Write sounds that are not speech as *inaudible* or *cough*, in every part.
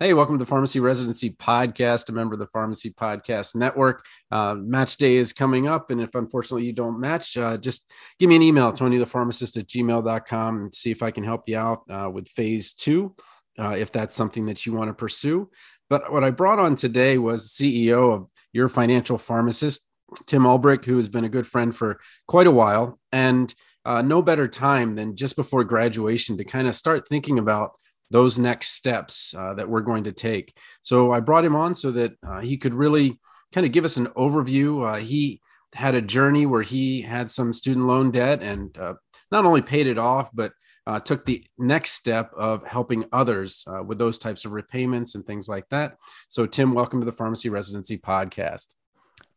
Hey, welcome to the Pharmacy Residency Podcast, a member of the Pharmacy Podcast Network. Uh, match day is coming up. And if unfortunately you don't match, uh, just give me an email, tonythepharmacist at gmail.com, and see if I can help you out uh, with phase two, uh, if that's something that you want to pursue. But what I brought on today was CEO of Your Financial Pharmacist, Tim Ulbrich, who has been a good friend for quite a while. And uh, no better time than just before graduation to kind of start thinking about those next steps uh, that we're going to take. So I brought him on so that uh, he could really kind of give us an overview. Uh, he had a journey where he had some student loan debt and uh, not only paid it off, but uh, took the next step of helping others uh, with those types of repayments and things like that. So, Tim, welcome to the Pharmacy Residency Podcast.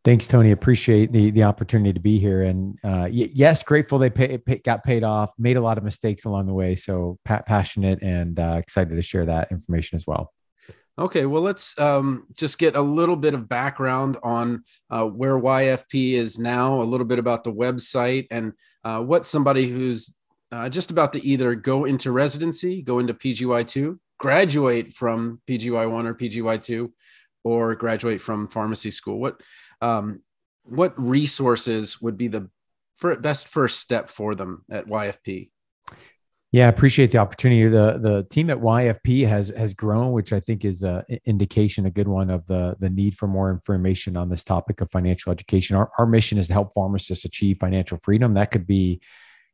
Thanks, Tony. Appreciate the the opportunity to be here. And uh, y- yes, grateful they pay, pay, got paid off. Made a lot of mistakes along the way, so pa- passionate and uh, excited to share that information as well. Okay, well, let's um, just get a little bit of background on uh, where YFP is now, a little bit about the website, and uh, what somebody who's uh, just about to either go into residency, go into PGY2, graduate from PGY1 or PGY2, or graduate from pharmacy school. What um, what resources would be the for best first step for them at YFP? Yeah, I appreciate the opportunity. The the team at YFP has has grown, which I think is an indication, a good one of the the need for more information on this topic of financial education. Our, our mission is to help pharmacists achieve financial freedom. That could be,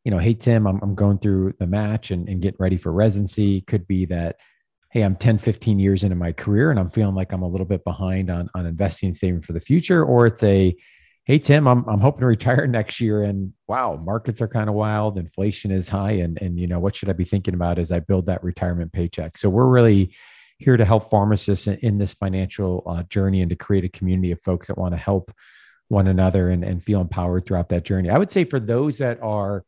you know, hey Tim, I'm, I'm going through the match and, and getting ready for residency. Could be that hey, I'm 10, 15 years into my career and I'm feeling like I'm a little bit behind on, on investing and saving for the future. Or it's a, hey, Tim, I'm, I'm hoping to retire *laughs* next year and wow, markets are kind of wild. Inflation is high. And, and, you know, what should I be thinking about as I build that retirement paycheck? So we're really here to help pharmacists in, this financial uh, journey and to create a community of folks that want to help one another and, and feel empowered throughout that journey. I would say for those that are,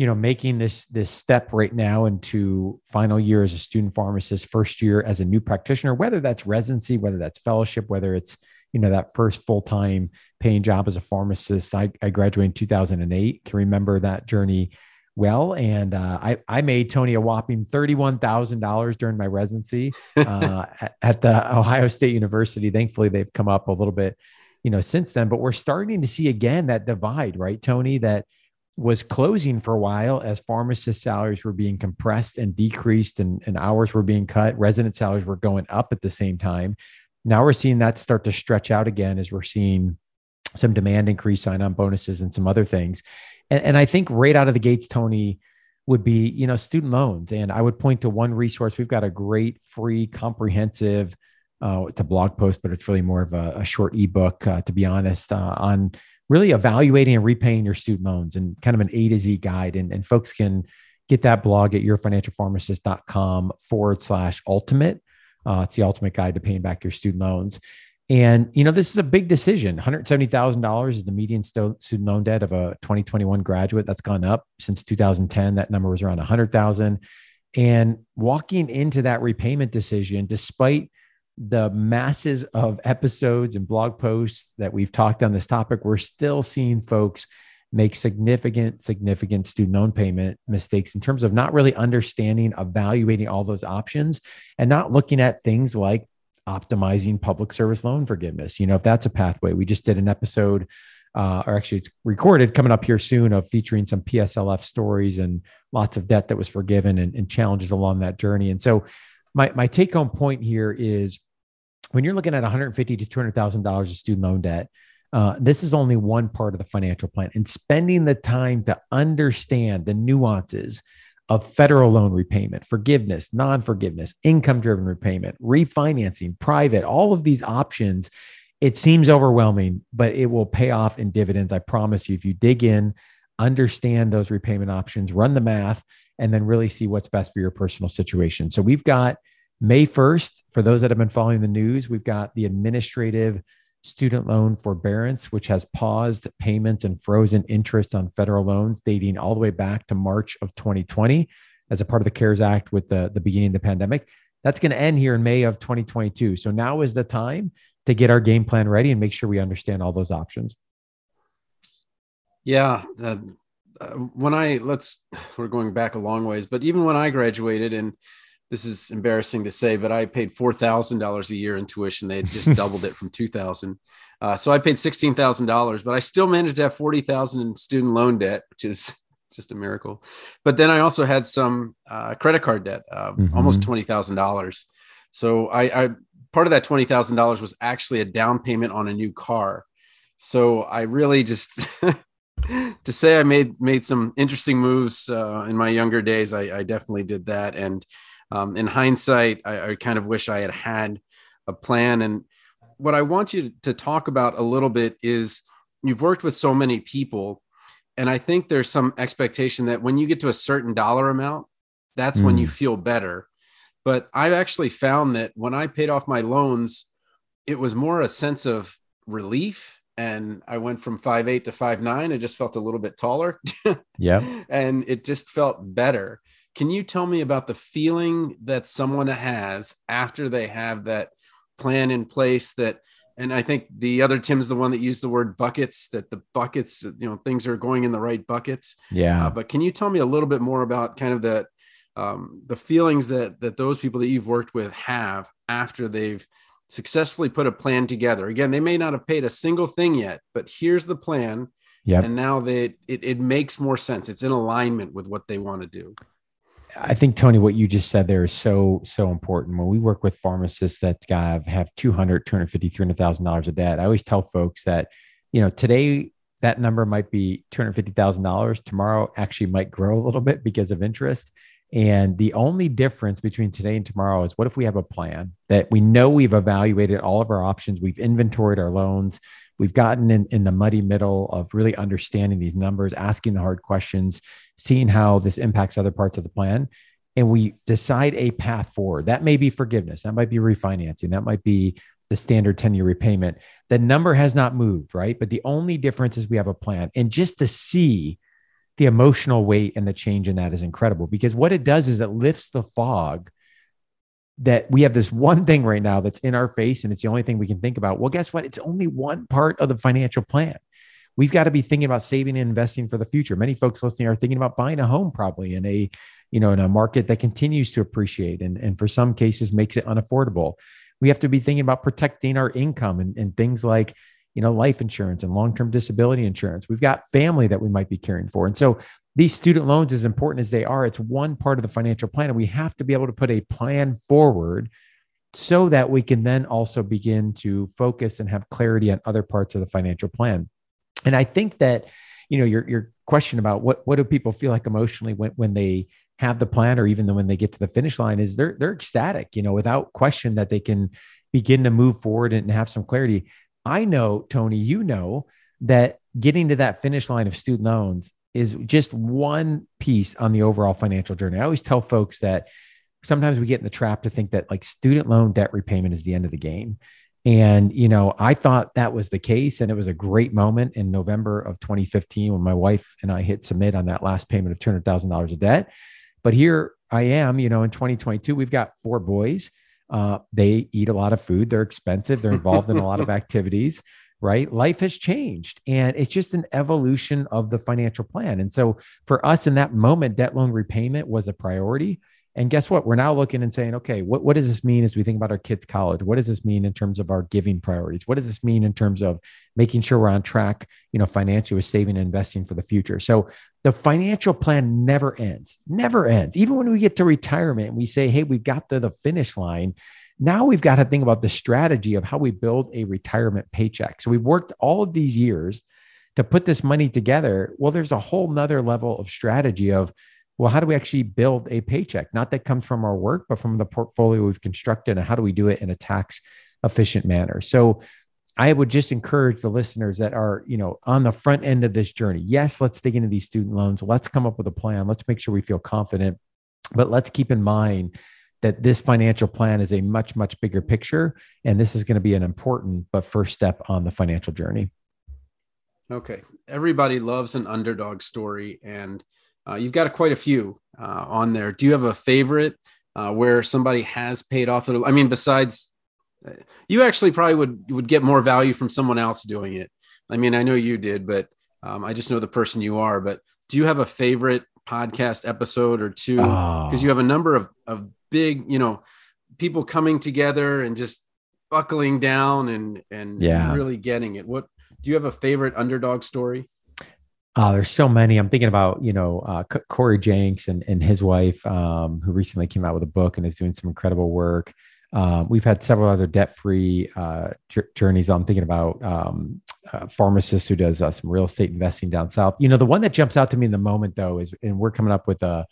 you know making this this step right now into final year as a student pharmacist first year as a new practitioner whether that's residency whether that's fellowship whether it's you know that first full-time paying job as a pharmacist. I, I graduated in 2008 can remember that journey well. And uh, I, I made tony a whopping $31000 during my residency *laughs* uh, at, at the ohio state university. Thankfully they've come up a little bit you know since then but we're starting to see again that divide right tony that was closing for a while as pharmacist salaries were being compressed and decreased and, and hours were being cut. Resident salaries were going up at the same time. Now we're seeing that start to stretch out again as we're seeing some demand increase, sign on bonuses, and some other things. And, and I think right out of the gates, Tony, would be you know student loans and i would point to one resource we've got a great free comprehensive uh, it's a blog post but it's really more of a, a short ebook uh, to be honest uh, on really evaluating and repaying your student loans and kind of an A to Z guide. And, and folks can get that blog at yourfinancialpharmacist.com forward slash ultimate. Uh, it's the ultimate guide to paying back your student loans. And, you know, this is a big decision. $170,000 is the median student loan debt of a 2021 graduate. That's gone up since 2010. That number was around 100,000. And walking into that repayment decision, despite the masses of episodes and blog posts that we've talked on this topic, we're still seeing folks make significant, significant student loan payment mistakes in terms of not really understanding, evaluating all those options, and not looking at things like optimizing public service loan forgiveness. You know, if that's a pathway, we just did an episode, uh, or actually it's recorded coming up here soon of featuring some PSLF stories and lots of debt that was forgiven and, and challenges along that journey. And so my, my take home point here is when you're looking at 150 to 200 thousand dollars of student loan debt, uh, this is only one part of the financial plan. And spending the time to understand the nuances of federal loan repayment, forgiveness, non-forgiveness, income-driven repayment, refinancing, private, all of these options. It seems overwhelming, but it will pay off in dividends. I promise you. If you dig in, understand those repayment options, run the math, and then really see what's best for your personal situation. So we've got May 1st, for those that have been following the news, we've got the administrative student loan forbearance, which has paused payments and frozen interest on federal loans dating all the way back to March of 2020 as a part of the CARES Act with the, the beginning of the pandemic. That's going to end here in May of 2022. So now is the time to get our game plan ready and make sure we understand all those options. Yeah. Uh, when I, let's, we're going back a long ways, but even when I graduated and this is embarrassing to say, but I paid four thousand dollars a year in tuition. They had just *laughs* doubled it from two thousand. Uh, so I paid sixteen thousand dollars, but I still managed to have forty thousand in student loan debt, which is *laughs* just a miracle. But then I also had some uh, credit card debt, uh, mm-hmm. almost twenty thousand dollars. So I, I part of that twenty thousand dollars was actually a down payment on a new car. So I really just *laughs* to say I made made some interesting moves uh, in my younger days. I, I definitely did that, and um, in hindsight, I, I, kind of wish I had had a plan. And what I want you to talk about a little bit is you've worked with so many people, and I think there's some expectation that when you get to a certain dollar amount, that's mm. when you mm. feel better. But I've actually found that when I paid off my loans, it was more a sense of relief and I went from five eight to five nine. I just felt a little bit taller. *laughs* yeah. And it just felt better. Can you tell me about the feeling that someone has after they have that plan in place that and I think the other Tim's the one that used the word buckets, that the buckets, you know, things are going in the right buckets. Yeah. Uh, but can you tell me a little bit more about kind of that, um, the feelings that, that those people that you've worked with have after they've successfully put a plan together. Again, they may not have paid a single thing yet, but here's the plan. Yeah. And now that it, it makes more sense. It's in alignment with what they want to do. I think Tony, what you just said there is so, so important. When we work with pharmacists that have, have 200, 250, $300,000 of debt, I always tell folks that, you know, today that number might be $250,000. Tomorrow actually might grow a little bit because of interest. And the only difference between today and tomorrow is what if we have a plan that we know we've evaluated all of our options, we've inventoried our loans, we've gotten in, in the muddy middle of really understanding these numbers, asking the hard questions, seeing how this impacts other parts of the plan. And we decide a path forward. That may be forgiveness, that might be refinancing, that might be the standard 10 year repayment. The number has not moved, right? But the only difference is we have a plan. And just to see, the emotional weight and the change in that is incredible because what it does is it lifts the fog that we have this one thing right now that's in our face and it's the only thing we can think about. Well, guess what? It's only one part of the financial plan. We've got to be thinking about saving and investing for the future. Many folks listening are thinking about buying a home probably in a, you know, in a market that continues to appreciate and, and for some cases makes it unaffordable. We have to be thinking about protecting our income and, and things like you know, life insurance and long-term disability insurance. We've got family that we might be caring for. And so these student loans, as important as they are, it's one part of the financial plan. And we have to be able to put a plan forward so that we can then also begin to focus and have clarity on other parts of the financial plan. And I think that, you know, your, your question about what, what do people feel like emotionally when, when they have the plan or even when they get to the finish line is they're, they're ecstatic, you know, without question that they can begin to move forward and have some clarity. I know, Tony, you know that getting to that finish line of student loans is just one piece on the overall financial journey. I always tell folks that sometimes we get in the trap to think that like student loan debt repayment is the end of the game. And, you know, I thought that was the case. And it was a great moment in November of 2015 when my wife and I hit submit on that last payment of $200,000 of debt. But here I am, you know, in 2022, we've got four boys. Uh, they eat a lot of food. They're expensive. They're involved in a lot of *laughs* activities, right? Life has changed and it's just an evolution of the financial plan. And so for us in that moment, debt loan repayment was a priority. And guess what? We're now looking and saying, okay, what, what does this mean as we think about our kids' college? What does this mean in terms of our giving priorities? What does this mean in terms of making sure we're on track, you know, financially with saving and investing for the future? So the financial plan never ends, never ends. Even when we get to retirement, we say, hey, we've got to the finish line. Now we've got to think about the strategy of how we build a retirement paycheck. So we've worked all of these years to put this money together. Well, there's a whole nother level of strategy of well, how do we actually build a paycheck? Not that comes from our work, but from the portfolio we've constructed, and how do we do it in a tax efficient manner? So, I would just encourage the listeners that are, you know, on the front end of this journey. Yes, let's dig into these student loans. Let's come up with a plan. Let's make sure we feel confident, but let's keep in mind that this financial plan is a much, much bigger picture. And this is going to be an important but first step on the financial journey. Okay. Everybody loves an underdog story. And uh, you've got a, quite a few uh, on there. Do you have a favorite uh, where somebody has paid off? I mean, besides, uh, you actually probably would would get more value from someone else doing it. I mean, I know you did, but um, I just know the person you are. But do you have a favorite podcast episode or two? Because oh. you have a number of, of big, you know, people coming together and just buckling down and and Yeah. really getting it. What do you have a favorite underdog story? Uh, there's so many. I'm thinking about, you know, uh, C- Corey Jenks and, and his wife, um, who recently came out with a book and is doing some incredible work. Um, we've had several other debt-free uh, jour- journeys. I'm thinking about um, a pharmacist who does uh, some real estate investing down south. You know, the one that jumps out to me in the moment, though, is, and we're coming up with a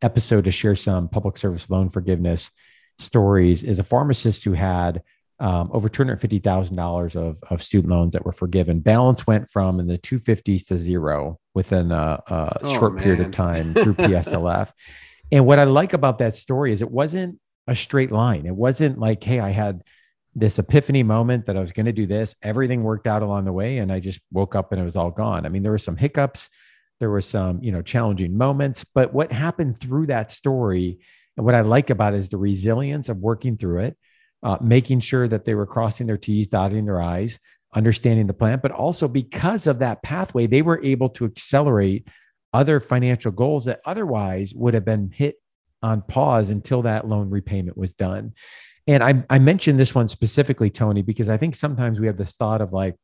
episode to share some public service loan forgiveness stories, is a pharmacist who had um, over two hundred fifty thousand dollars of of student loans that were forgiven. Balance went from in the two fifties to zero within a, a Oh, short period of time *laughs* through PSLF. and what I like about that story is it wasn't a straight line. It wasn't like, hey, I had this epiphany moment that I was going to do this. Everything worked out along the way, and I just woke up and it was all gone. I mean, there were some hiccups, there were some you know challenging moments, but what happened through that story and what I like about it is the resilience of working through it uh, making sure that they were crossing their T's, dotting their I's, understanding the plan, but also because of that pathway, they were able to accelerate other financial goals that otherwise would have been hit on pause until that loan repayment was done. And I, I mentioned this one specifically, Tony, because I think sometimes we have this thought of like,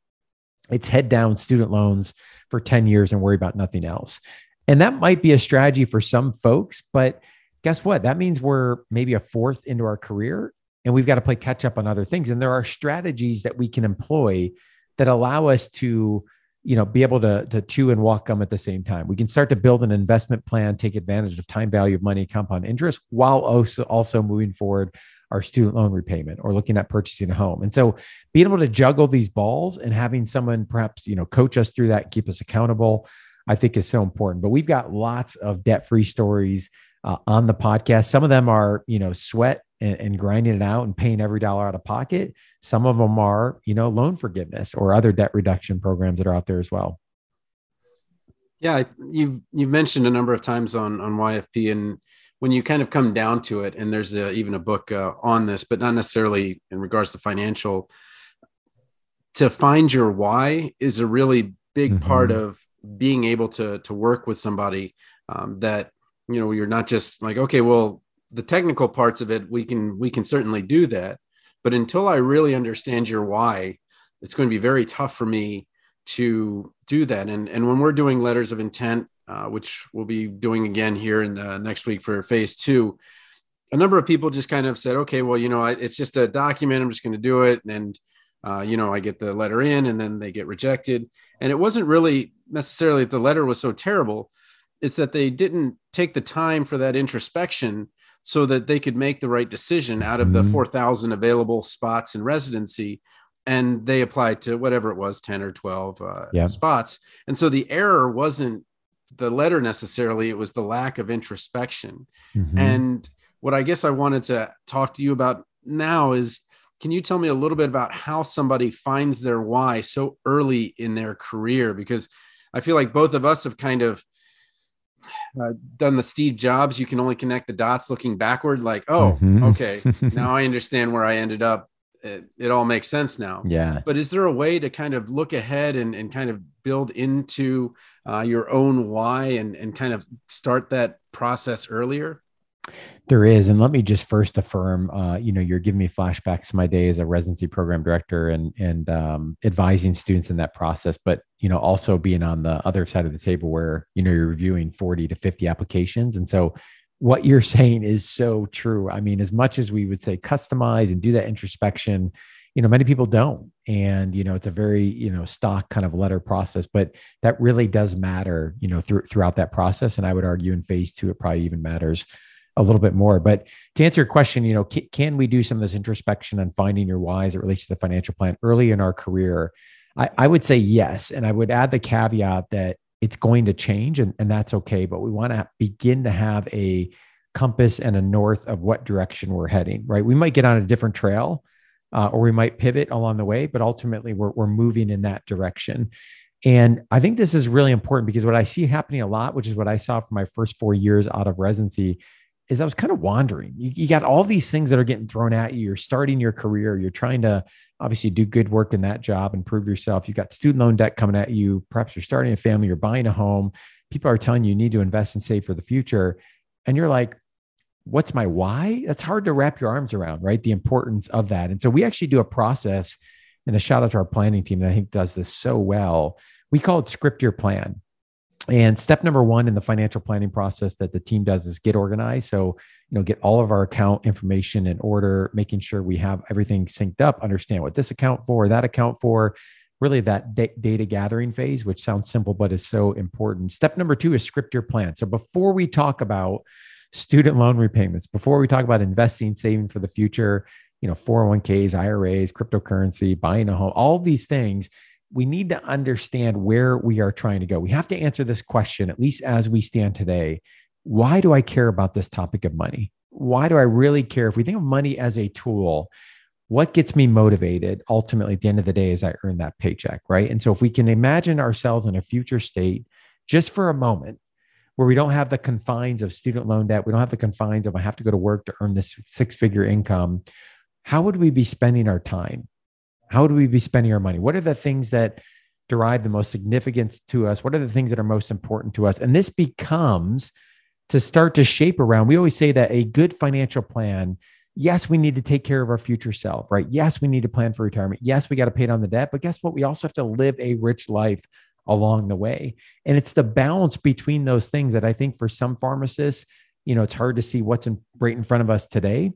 it's head down student loans for 10 years and worry about nothing else. And that might be a strategy for some folks, but guess what? That means we're maybe a fourth into our career and we've got to play catch up on other things. And there are strategies that we can employ that allow us to, you know, be able to, to chew and walk gum at the same time. We can start to build an investment plan, take advantage of time value of money, compound interest, while also also moving forward our student loan repayment or looking at purchasing a home. And so being able to juggle these balls and having someone perhaps, you know, coach us through that keep us accountable, I think is so important. But we've got lots of debt-free stories uh, on the podcast. Some of them are, you know, sweat and, and grinding it out and paying every dollar out of pocket. Some of them are, you know, loan forgiveness or other debt reduction programs that are out there as well. Yeah, I- you you mentioned a number of times on on YFP, and when you kind of come down to it, and there's a, even a book uh, on this, but not necessarily in regards to financial. To find your why is a really big part Mhm. of being able to to work with somebody um, that you know you're not just like okay, well the technical parts of it we can we can certainly do that, but until I really understand your why, it's going to be very tough for me to do that. And and when we're doing letters of intent, uh, which we'll be doing again here in the next week for phase two, a number of people just kind of said, okay, well, you know, I, it's just a document. I'm just going to do it, and uh, you know, I get the letter in, and then they get rejected. And it wasn't really necessarily that the letter was so terrible; it's that they didn't take the time for that introspection so that they could make the right decision out of the Mhm. 4,000 available spots in residency and they applied to whatever it was 10 or 12 uh, Yeah. spots and so the error wasn't the letter necessarily it was the lack of introspection Mhm. and what i guess i wanted to talk to you about now is can you tell me a little bit about how somebody finds their why so early in their career because i feel like both of us have kind of uh, done the steve jobs you can only connect the dots looking backward like oh Mhm. okay *laughs* now i understand where i ended up it, it all makes sense now yeah. but is there a way to kind of look ahead and, and kind of build into uh, your own why and, and kind of start that process earlier There is, and let me just first affirm. Uh, you know, you're giving me flashbacks to my day as a residency program director and and um, advising students in that process. But you know, also being on the other side of the table where you know you're reviewing 40 to 50 applications, and so what you're *laughs* saying is so true. I mean, as much as we would say customize and do that introspection, you know, many people don't, and you know, it's a very you know stock kind of letter process, but that really does matter. You know, through, throughout that process, and I would argue in phase two, it probably even matters a little bit more. But to answer your question, you know, can, can we do some of this introspection and finding your why as it relates to the financial plan early in our career? I, I would say yes. And I would add the caveat that it's going to change and, and that's okay. But we want to begin to have a compass and a north of what direction we're heading, right? We might get on a different trail uh, or we might pivot along the way, but ultimately we're, we're moving in that direction. And I think this is really important because what I see happening a lot, which is what I saw for my first four years out of residency, is I was kind of wandering. You, you got all these things that are getting thrown at you. You're starting your career. You're trying to obviously do good work in that job, and prove yourself. You got student loan debt coming at you. Perhaps you're starting a family. You're buying a home. People are telling you you need to invest and save for the future, and you're like, what's my why? That's hard to wrap your arms around, right? The importance of that. And so we actually do a process and a shout out to our planning team that I think does this so well. We call it script your plan. And step number one in the financial planning process that the team does is get organized. So, you know, get all of our account information in order, making sure we have everything synced up, understand what this account for, that account for, really that d- data gathering phase, which sounds simple, but is so important. Step number two is script your plan. So before we talk about student loan repayments, before we talk about investing, saving for the future, you know, 401ks, IRAs, cryptocurrency, buying a home, all these things, we need to understand where we are trying to go. We have to answer this question, at least as we stand today. Why do I care about this topic of money? Why do I really care? If we think of money as a tool, what gets me motivated ultimately at the end of the day is I earn that paycheck, right? And so if we can imagine ourselves in a future state just for a moment where we don't have the confines of student loan debt, we don't have the confines of I have to go to work to earn this six figure income, how would we be spending our time? How would we be spending our money? What are the things that derive the most significance to us? What are the things that are most important to us? And this becomes to start to shape around. We always say that a good financial plan, yes, we need to take care of our future self, right? Yes, we need to plan for retirement. Yes, we got to pay down the debt. But guess what? We also have to live a rich life along the way. And it's the balance between those things that I think for some pharmacists, you know, it's hard to see what's in, right in front of us today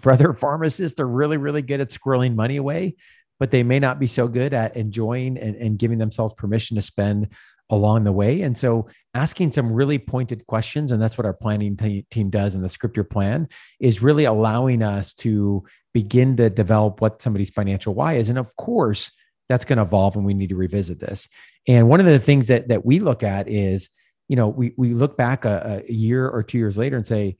for other *laughs* pharmacists, they're really, really good at squirreling money away, but they may not be so good at enjoying and, and giving themselves permission to spend along the way. And so asking some really pointed questions, and that's what our planning t- team does in the script your plan, is really allowing us to begin to develop what somebody's financial why is. And of course, that's going to evolve and we need to revisit this. And one of the things that that we look at is, you know, we we look back a, a year or two years later and say,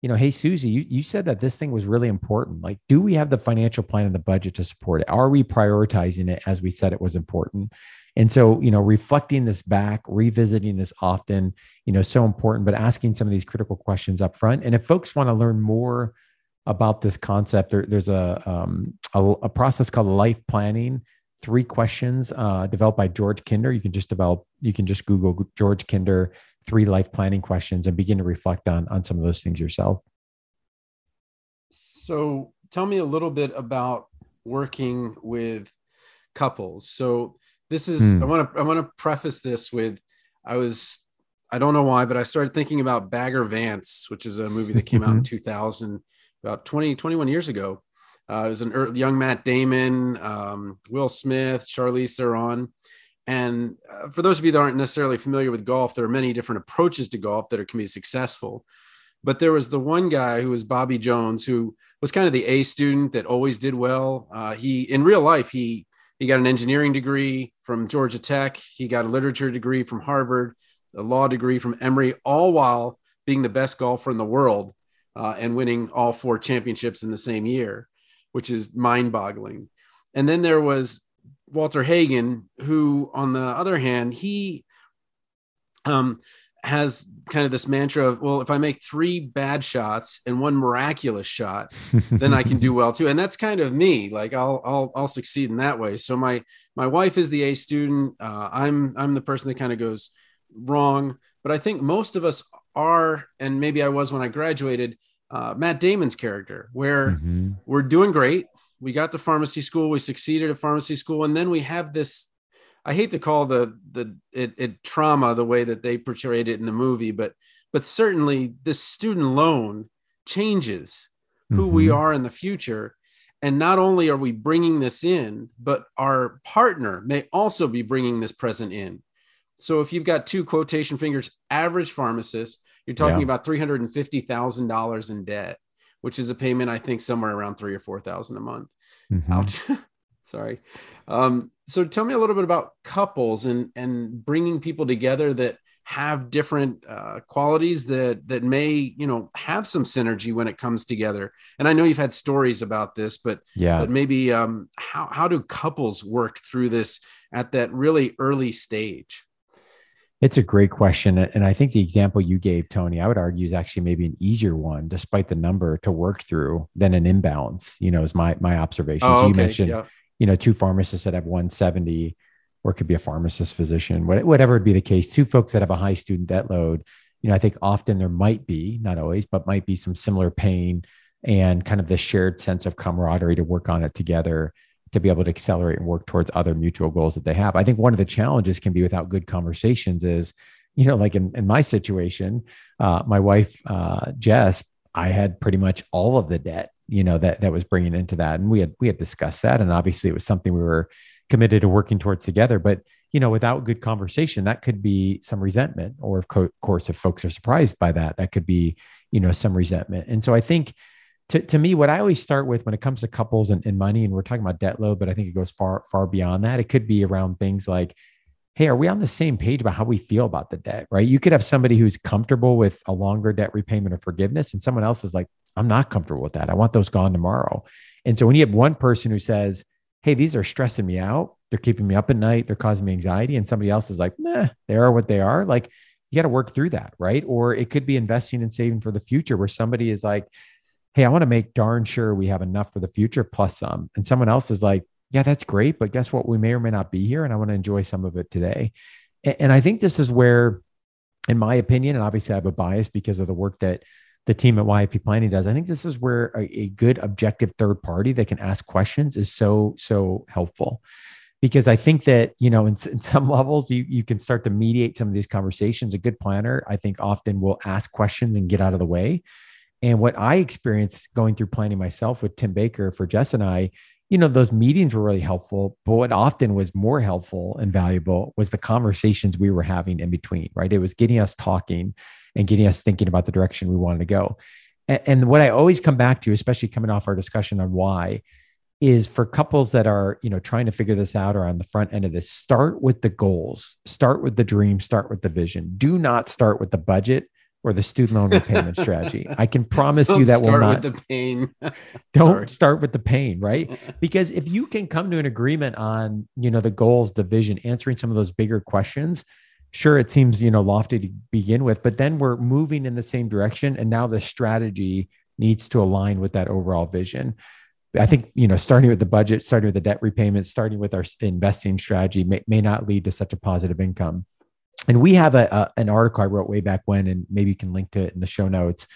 you know, hey, Susie, you, you said that this thing was really important. Like, do we have the financial plan and the budget to support it? Are we prioritizing it as we said it was important? And so, you know, reflecting this back, revisiting this often, you know, so important, but asking some of these critical questions up front. And if folks want to learn more about this concept, there, there's a, um, a, a process called life planning three questions uh, developed by George Kinder. You can just develop, you can just Google George Kinder three life planning questions and begin to reflect on on some of those things yourself. So tell me a little bit about working with couples. So this is hmm. I want to I want to preface this with I was I don't know why, but I started thinking about Bagger Vance, which is a movie that came out in 2000, about 20, 21 years ago. Uh, it was an young Matt Damon, um, Will Smith, Charlize Theron. And uh, for those of you that aren't necessarily familiar with golf, there are many different approaches to golf that are, can be successful. But there was the one guy who was Bobby Jones, who was kind of the A student that always did well. Uh, he, in real life, he he got an engineering degree from Georgia Tech. He got a literature degree from Harvard, a law degree from Emory, all while being the best golfer in the world uh, and winning all four championships in the same year which is mind boggling. And then there was Walter Hagen, who, on the other hand, he um, has kind of this mantra of, well, if I make three bad shots and one miraculous shot, *laughs* then I can do well too. And that's kind of me. Like I'll I'll I'll succeed in that way. So my my wife is the A student. Uh, I'm I'm the person that kind of goes wrong. But I think most of us are, and maybe I was when I graduated, uh, Matt Damon's character, where mm-hmm. we're doing great. We got to pharmacy school, we succeeded at pharmacy school, and then we have this. I hate to call the the it, it trauma the way that they portrayed it in the movie, but but certainly this student loan changes who mm-hmm. we are in the future. And not only are we bringing this in, but our partner may also be bringing this present in. So if you've got two quotation fingers, average pharmacists you're talking yeah. about three hundred and fifty thousand dollars in debt, which is a payment I think somewhere around three or four thousand a month. Mm-hmm. Out. *laughs* Sorry. Um, so tell me a little bit about couples and and bringing people together that have different uh, qualities that that may you know have some synergy when it comes together and i know you've had stories about this but yeah but maybe um, how, how do couples work through this at that really early stage it's a great question. And I think the example you gave, Tony, I would argue is actually maybe an easier one, despite the number to work through than an imbalance, you know, is my my observation. Oh, so you okay. mentioned, yeah. you know, two pharmacists that have 170, or it could be a pharmacist physician, whatever would be the case, two folks that have a high student debt load. you know, I think often there might be, not always, but might be some similar pain and kind of the shared sense of camaraderie to work on it together to be able to accelerate and work towards other mutual goals that they have. I think one of the challenges can be without good conversations is, you know, like in, in my situation, uh, my wife, uh, Jess, I had pretty much all of the debt, you know, that, that was bringing into that. And we had, we had discussed that. And obviously it was something we were committed to working towards together, but you know, without good conversation, that could be some resentment, or of course, if folks are surprised by that, that could be, you know, some resentment. And so I think to, to me, what I always start with when it comes to couples and, and money, and we're talking about debt load, but I think it goes far, far beyond that. It could be around things like, hey, are we on the same page about how we feel about the debt? Right. You could have somebody who's comfortable with a longer debt repayment or forgiveness, and someone else is like, I'm not comfortable with that. I want those gone tomorrow. And so when you have one person who says, Hey, these are stressing me out, they're keeping me up at night, they're causing me anxiety, and somebody else is like, they are what they are. Like, you got to work through that. Right. Or it could be investing and saving for the future where somebody is like, hey, I want to make darn sure we have enough for the future plus some. And someone else is like, yeah, that's great. But guess what? We may or may not be here and I want to enjoy some of it today. And I think this is where, in my opinion, and obviously I have a bias because of the work that the team at YFP Planning does. I think this is where a, a good objective third party that can ask questions is so, so helpful because I think that you know in, in, some *laughs* levels you you can start to mediate some of these conversations. A good planner, I think, often will ask questions and get out of the way. And what I experienced going through planning myself with Tim Baker for Jess and I, you know, those meetings were really helpful. But what often was more helpful and valuable was the conversations we were having in between, right? It was getting us talking and getting us thinking about the direction we wanted to go. And, and what I always come back to, especially coming off our discussion on why, is for couples that are you know trying to figure this out or on the front end of this start with the goals start with the dream start with the vision do not start with the budget or the student loan repayment strategy. I can *laughs* promise you that will not Start with the pain. *laughs* don't start with the pain, right? *laughs* Because if you can come to an agreement on, you know, the goals, the vision, answering some of those bigger questions, sure it seems, you know, lofty to begin with, but then we're moving in the same direction and now the strategy needs to align with that overall vision. I think, you know, starting with the budget, starting with the debt repayment, starting with our investing strategy may, may not lead to such a positive income and we have a, a, an article I wrote way back when, and maybe you can link to it in the show notes.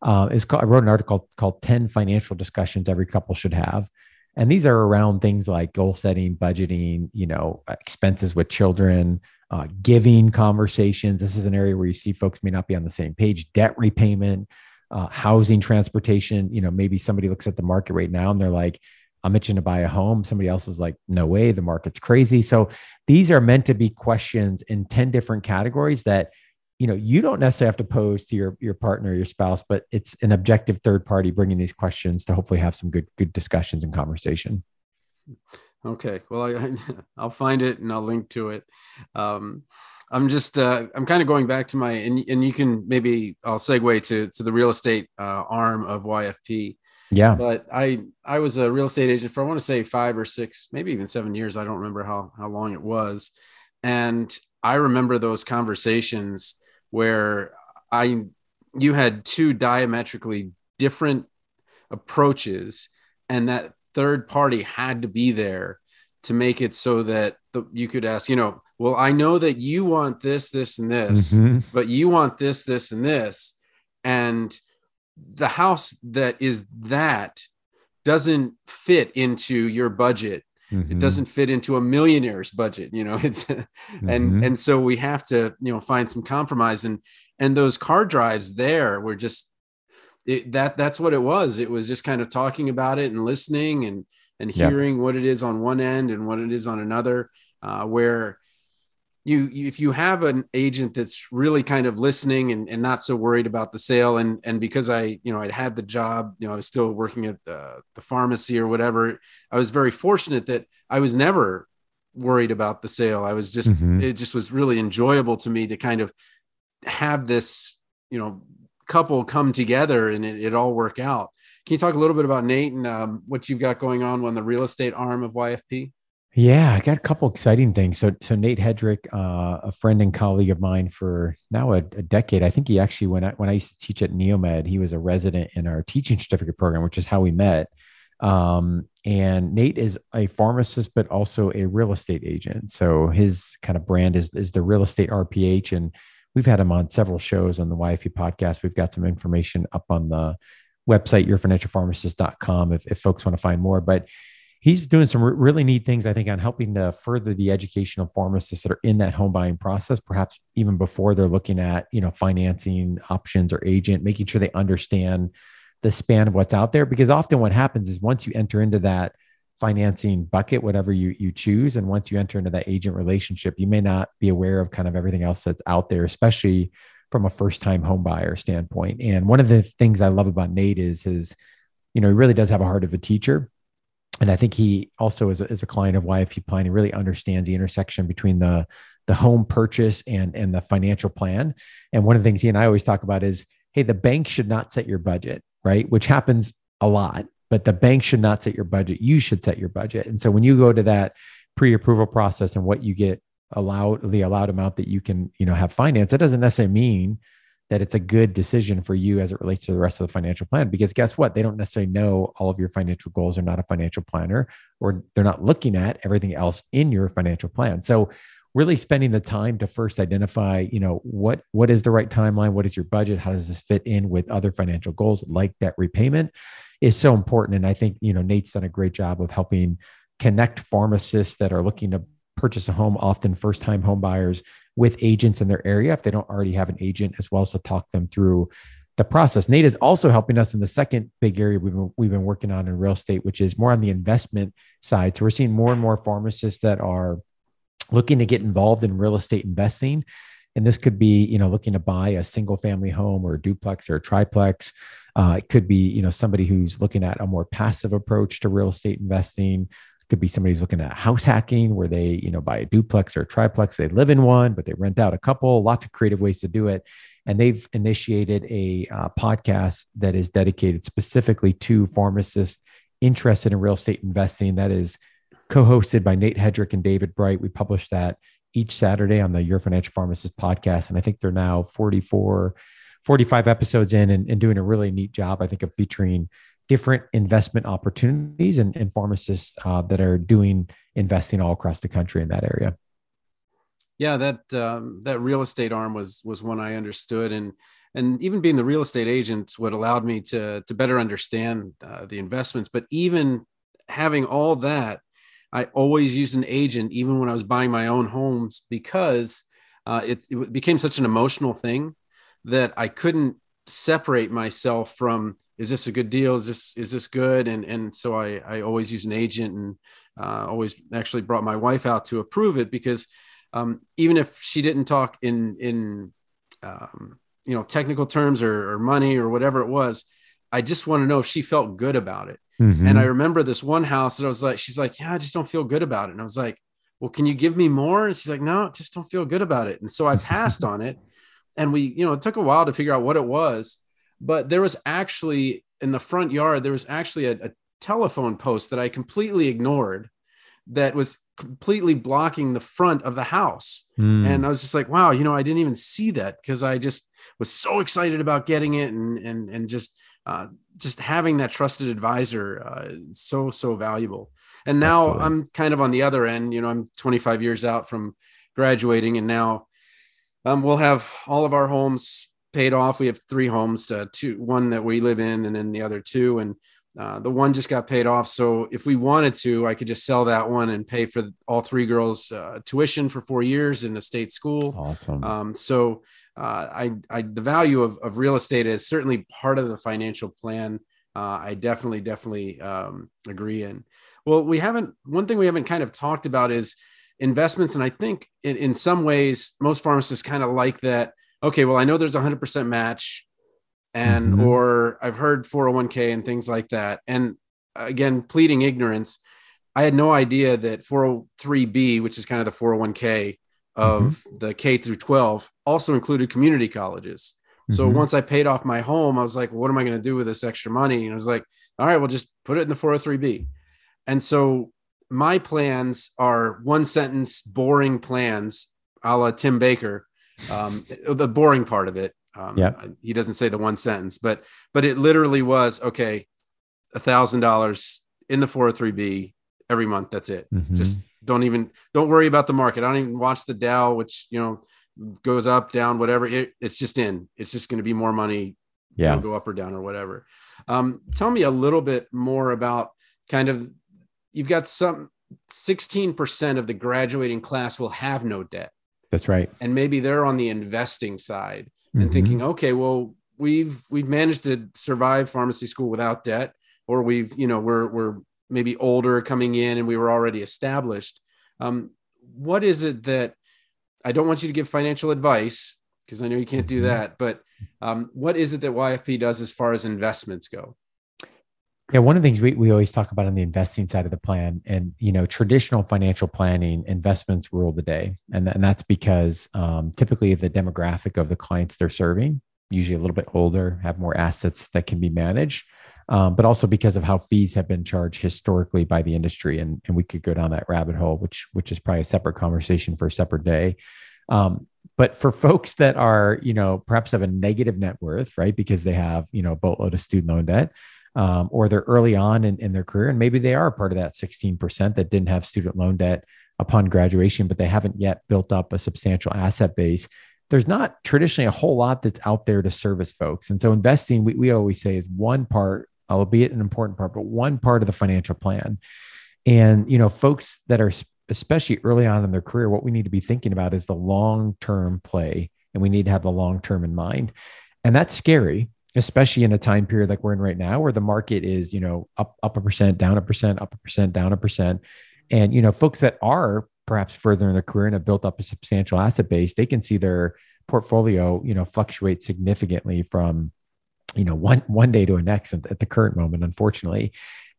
Uh, is called, I wrote an article called 10 financial discussions every couple should have. And these are around things like goal setting, budgeting, you know, expenses with children, uh, giving conversations. This is an area where you see folks may not be on the same page, debt repayment, uh, housing, transportation. You know, maybe somebody looks at the market right now and they're like, I'm itching to buy a home. Somebody else is like, no way, the market's crazy. So these are meant to be questions in 10 different categories that you know you don't necessarily have to pose to your your partner your spouse but it's an objective third party bringing these questions to hopefully have some good good discussions and conversation okay well I, *laughs* i'll find it and i'll link to it um, i'm just uh, i'm kind of going back to my and, and you can maybe i'll segue to to the real estate uh, arm of yfp yeah. But I I was a real estate agent for I want to say five or six, maybe even seven years. I don't remember how how long it was. And I remember those conversations where I you had two diametrically different approaches and that third party had to be there to make it so that the, you could ask, you know, well, I know that you want this, this, and this, mm-hmm. but you want this, this, and this. And the house that is that doesn't fit into your budget mm-hmm. it doesn't fit into a millionaire's budget you know *laughs* it's mm-hmm. and and so we have to you know find some compromise and and those car drives there were just it, that that's what it was it was just kind of talking about it and listening and and hearing yeah. what it is on one end and what it is on another uh, where you, if you have an agent that's really kind of listening and, and not so worried about the sale and and because i you know i'd had the job you know i was still working at the, the pharmacy or whatever i was very fortunate that i was never worried about the sale. I was just mm-hmm. it just was really enjoyable to me to kind of have this you know couple come together and it, it all work out. Can you talk a little bit about nate and um, what you've got going on on the real estate arm of yfp yeah, I got a couple exciting things. So, so Nate Hedrick, uh, a friend and colleague of mine for now a, a, decade. I think he actually when I when I used to teach at Neomed, he was a resident in our teaching certificate program, which is how we met. Um, and Nate is a pharmacist, but also a real estate agent. So his kind of brand is is the real estate RPH, and we've had him on several shows on the YFP podcast. We've got some information up on the website, yourfinancialpharmacist.com, if, if folks want to find more. But he's doing some really neat things, I think, on helping to further the education of pharmacists that are in that home buying process, perhaps even before they're looking at, you know, financing options or agent, making sure they understand the span of what's out there. Because often what happens is once you enter into that financing bucket, whatever you you choose, and once you enter into that agent relationship, you may not be aware of kind of everything else that's out there, especially from a first time home buyer standpoint. And one of the things I love about Nate is his, you know, he really does have a heart of a teacher. And I think he also is a, is a client of YFP Plan. He really understands the intersection between the the home purchase and and the financial plan. And one of the things he and I always talk about is, hey, the bank should not set your budget, right? Which happens a lot, but the bank should not set your budget. You should set your budget. And so when you go to that pre-approval process and what you get allowed the allowed amount that you can you know have finance that doesn't necessarily mean that it's a good decision for you as it relates to the rest of the financial plan because guess what? They don't necessarily know all of your financial goals are not a financial planner or they're not looking at everything else in your financial plan. So really spending the time to first identify you know what what is the right timeline? What is your budget? How does this fit in with other financial goals like debt repayment is so important. And i think you know nate's done a great job of helping connect pharmacists that are looking to purchase a home, often first time home buyers with agents in their area if they don't already have an agent, as well as to talk them through the process. Nate is also helping us in the second big area we've been, we've been working on in real estate, which is more on the investment side. So we're seeing more and more pharmacists that are looking to get involved in real estate investing. And this could be, you know, looking to buy a single family home or a duplex or a triplex. Uh, it could be, you know, somebody who's looking at a more passive approach to real estate investing, could be somebody who's looking at house hacking where they you know buy a duplex or a triplex they live in one but they rent out a couple lots of creative ways to do it. And they've initiated a uh, podcast that is dedicated specifically to pharmacists interested in real estate investing that is co-hosted by nate hedrick and david bright. We publish that each saturday on the your financial pharmacist podcast. And i think they're now 44 45 episodes in and, and doing a really neat job i think of featuring different investment opportunities and, and pharmacists uh, that are doing investing all across the country in that area. Yeah, that um, that real estate arm was was one I understood, and and even being the real estate agent, what allowed me to to better understand uh, the investments. But even having all that, I always used an agent, even when I was buying my own homes, because uh, it, it became such an emotional thing that I couldn't separate myself from is this a good deal? Is this is this good? And and so I I always use an agent and uh, always actually brought my wife out to approve it because um, even if she didn't talk in in um, you know technical terms or, or, money or whatever it was, I just want to know if she felt good about it. Mm-hmm. And I remember this one house that I was like, she's like, yeah, I just don't feel good about it. And I was like, well, can you give me more? And she's like, no, just don't feel good about it. And so I passed on it. And we, you know, it took a while to figure out what it was but there was actually in the front yard there was actually a, a telephone post that i completely ignored that was completely blocking the front of the house mm. and i was just like wow you know i didn't even see that because i just was so excited about getting it and and and just uh, just having that trusted advisor uh, so so valuable and now Absolutely. i'm kind of on the other end you know i'm 25 years out from graduating and now um, we'll have all of our homes paid off. We have three homes, uh, two, one that we live in, and then the other two. And uh, the one just got paid off. So if we wanted to, I could just sell that one and pay for all three girls' uh, tuition for four years in a state school. Awesome. Um, so uh, I, I, the value of, of real estate is certainly part of the financial plan. Uh, I definitely, definitely um, agree. And well, we haven't. One thing we haven't kind of talked about is investments, and I think in, in some ways most pharmacists kind of like that okay, well, I know there's a 100% match and mm-hmm. or I've heard 401k and things like that. And again, pleading ignorance, I had no idea that 403b, which is kind of the 401k of mm-hmm. the K through 12, also included community colleges. So mm-hmm. once I paid off my home, I was like, well, what am I going to do with this extra money? And I was like, all right, well, just put it in the 403b. And so my plans are one sentence, boring plans, a la Tim Baker, um, the boring part of it. Um, yeah, he doesn't say the one sentence, but but it literally was okay. A thousand dollars in the 403b every month. That's it. Mm-hmm. Just don't even don't worry about the market. I don't even watch the Dow, which you know goes up, down, whatever. It, it's just in. It's just going to be more money. Yeah. Go up or down or whatever. Um, tell me a little bit more about kind of you've got some 16% of the graduating class will have no debt. That's right. And maybe they're on the investing side and mm-hmm. thinking, okay, well, we've we've managed to survive pharmacy school without debt, or we've, you know, we're we're maybe older coming in and we were already established. Um, what is it that I don't want you to give financial advice because I know you can't do mm-hmm. that, but um, what is it that YFP does as far as investments go? Yeah, one of the things we, we always talk about on the investing side of the plan, and you know, traditional financial planning, investments rule the day, and and that's because um, typically the demographic of the clients they're serving, usually a little bit older, have more assets that can be managed, um, but also because of how fees have been charged historically by the industry, and and we could go down that rabbit hole, which which is probably a separate conversation for a separate day. Um, but for folks that are, you know, perhaps have a negative net worth, right, because they have, you know, a boatload of student loan debt, um, or they're early on in, in their career, and maybe they are part of that 16% that didn't have student loan debt upon graduation, but they haven't yet built up a substantial asset base. There's not traditionally a whole lot that's out there to service folks. And so investing, we, we always say, is one part, albeit an important part, but one part of the financial plan. And, you know, folks that are especially early on in their career, what we need to be thinking about is the long term play. And we need to have the long term in mind. And that's scary especially in a time period like we're in right now where the market is you know up up a percent down a percent up a percent down a percent. And you know folks that are perhaps further in their career and have built up a substantial asset base they can see their portfolio you know fluctuate significantly from you know one one day to a next at the current moment unfortunately.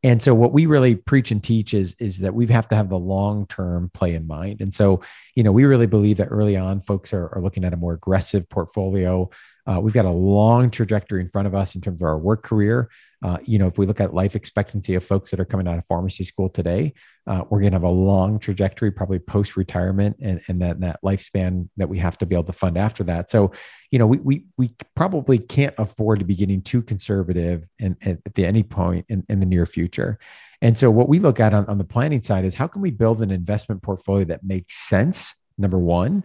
And so what we really preach and teach is is that we have to have the long term play in mind. And so you know we really believe that early on folks are, are looking at a more aggressive portfolio uh, we've got a long trajectory in front of us in terms of our work career. Uh, you know, if we look at life expectancy of folks that are coming out of pharmacy school today, uh, we're going to have a long trajectory, probably post retirement, and and that that lifespan that we have to be able to fund after that. So, you know, we we we probably can't afford to be getting too conservative and at the any point in, in the near future. And so, what we look at on, on the planning side is how can we build an investment portfolio that makes sense. Number one,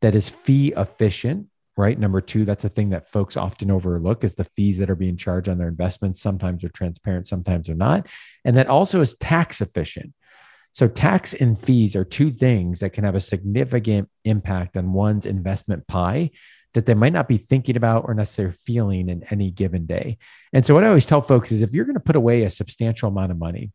that is fee efficient right? Number two, that's a thing that folks often overlook is the fees that are being charged on their investments. Sometimes they're transparent, sometimes they're not. And that also is tax efficient. So, tax and fees are two things that can have a significant impact on one's investment pie that they might not be thinking about or necessarily feeling in any given day. And so, what I always tell folks is if you're going to put away a substantial amount of money,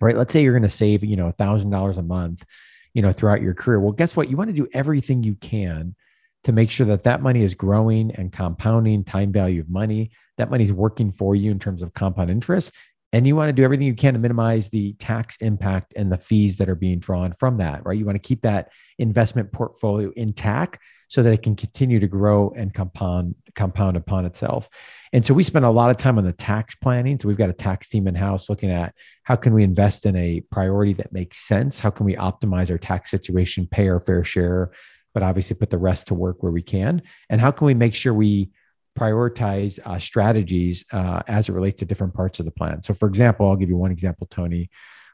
right? Let's say you're going to save, you know, $1,000 a month, you know, throughout your career. Well, guess what? You want to do everything you can to make sure that that money is growing and compounding time value of money. That money is working for you in terms of compound interest. And you want to do everything you can to minimize the tax impact and the fees that are being drawn from that, right? You want to keep that investment portfolio intact so that it can continue to grow and compound compound upon itself. And so we spend a lot of time on the tax planning. So we've got a tax team in house looking at how can we invest in a priority that makes sense? How can we optimize our tax situation, pay our fair share, but obviously put the rest to work where we can. And how can we make sure we prioritize uh, strategies uh, as it relates to different parts of the plan? So, for example, I'll give you one example, Tony.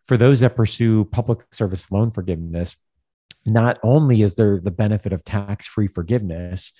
For those that pursue public service loan forgiveness, not only is there the benefit of tax free forgiveness,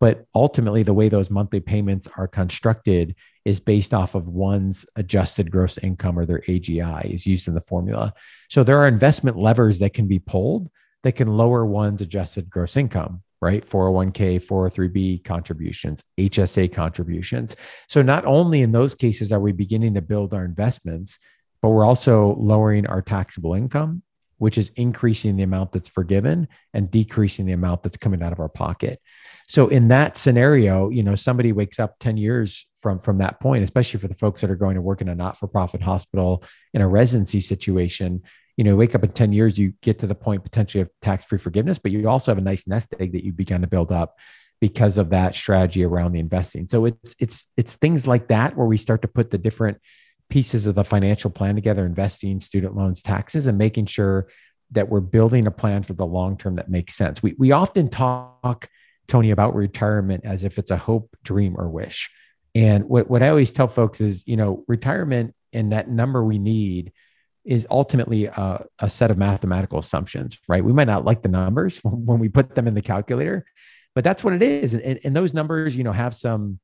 but ultimately the way those monthly payments are constructed is based off of one's adjusted gross income or their AGI is used in the formula. So there are investment levers that can be pulled that can lower one's adjusted gross income, right? 401k, 403b contributions, HSA contributions. So not only in those cases are we beginning to build our investments, but we're also lowering our taxable income, which is increasing the amount that's forgiven and decreasing the amount that's coming out of our pocket. So in that scenario, you know, somebody wakes up 10 years from from that point, especially for the folks that are going to work in a not-for-profit hospital in a residency situation, you know, wake up in 10 years, you get to the point potentially of tax free forgiveness, but you also have a nice nest egg that you began to build up because of that strategy around the investing. So it's it's it's things like that where we start to put the different pieces of the financial plan together, investing, student loans, taxes, and making sure that we're building a plan for the long term that makes sense. We we often talk, Tony, about retirement as if it's a hope, dream, or wish. And what, what I always tell folks is, you know, retirement and that number we need is ultimately a, a, set of mathematical assumptions, right? We might not like the numbers *laughs* when we put them in the calculator, but that's what it is. And, and those numbers, you know, have some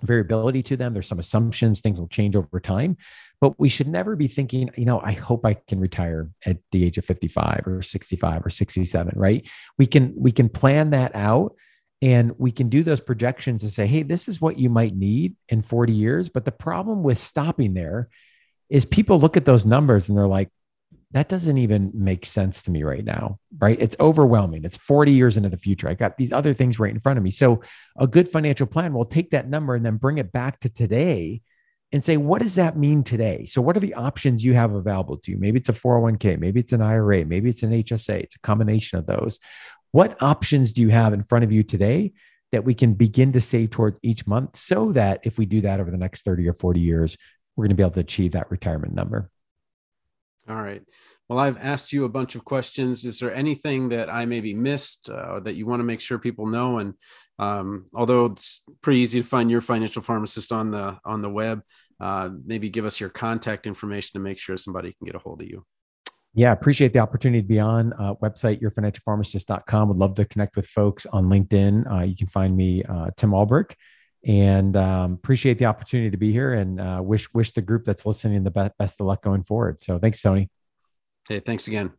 variability to them. There's some assumptions, things will change over time, but we should never be thinking, you know, I hope I can retire at the age of 55 or 65 or 67, right? We can, we can plan that out and we can do those projections and say, hey, this is what you might need in 40 years. But the problem with stopping there is people look at those numbers and they're like, that doesn't even make sense to me right now, right? It's overwhelming. It's 40 years into the future. I got these other things right in front of me. So, a good financial plan will take that number and then bring it back to today and say, what does that mean today? So, what are the options you have available to you? Maybe it's a 401k, maybe it's an IRA, maybe it's an HSA, it's a combination of those. What options do you have in front of you today that we can begin to save towards each month so that if we do that over the next 30 or 40 years, we're going to be able to achieve that retirement number. All right. Well, I've asked you a bunch of questions. Is there anything that I maybe missed uh, that you want to make sure people know? And um, although it's pretty easy to find your financial pharmacist on the on the web, uh, maybe give us your contact information to make sure somebody can get a hold of you. Yeah, appreciate the opportunity to be on uh, website yourfinancialpharmacist.com. Would love to connect with folks on LinkedIn. Uh, you can find me uh, Tim Ulbrich and um, appreciate the opportunity to be here and uh, wish wish the group that's listening the best, best of luck going forward. So thanks, Tony. Hey, thanks again.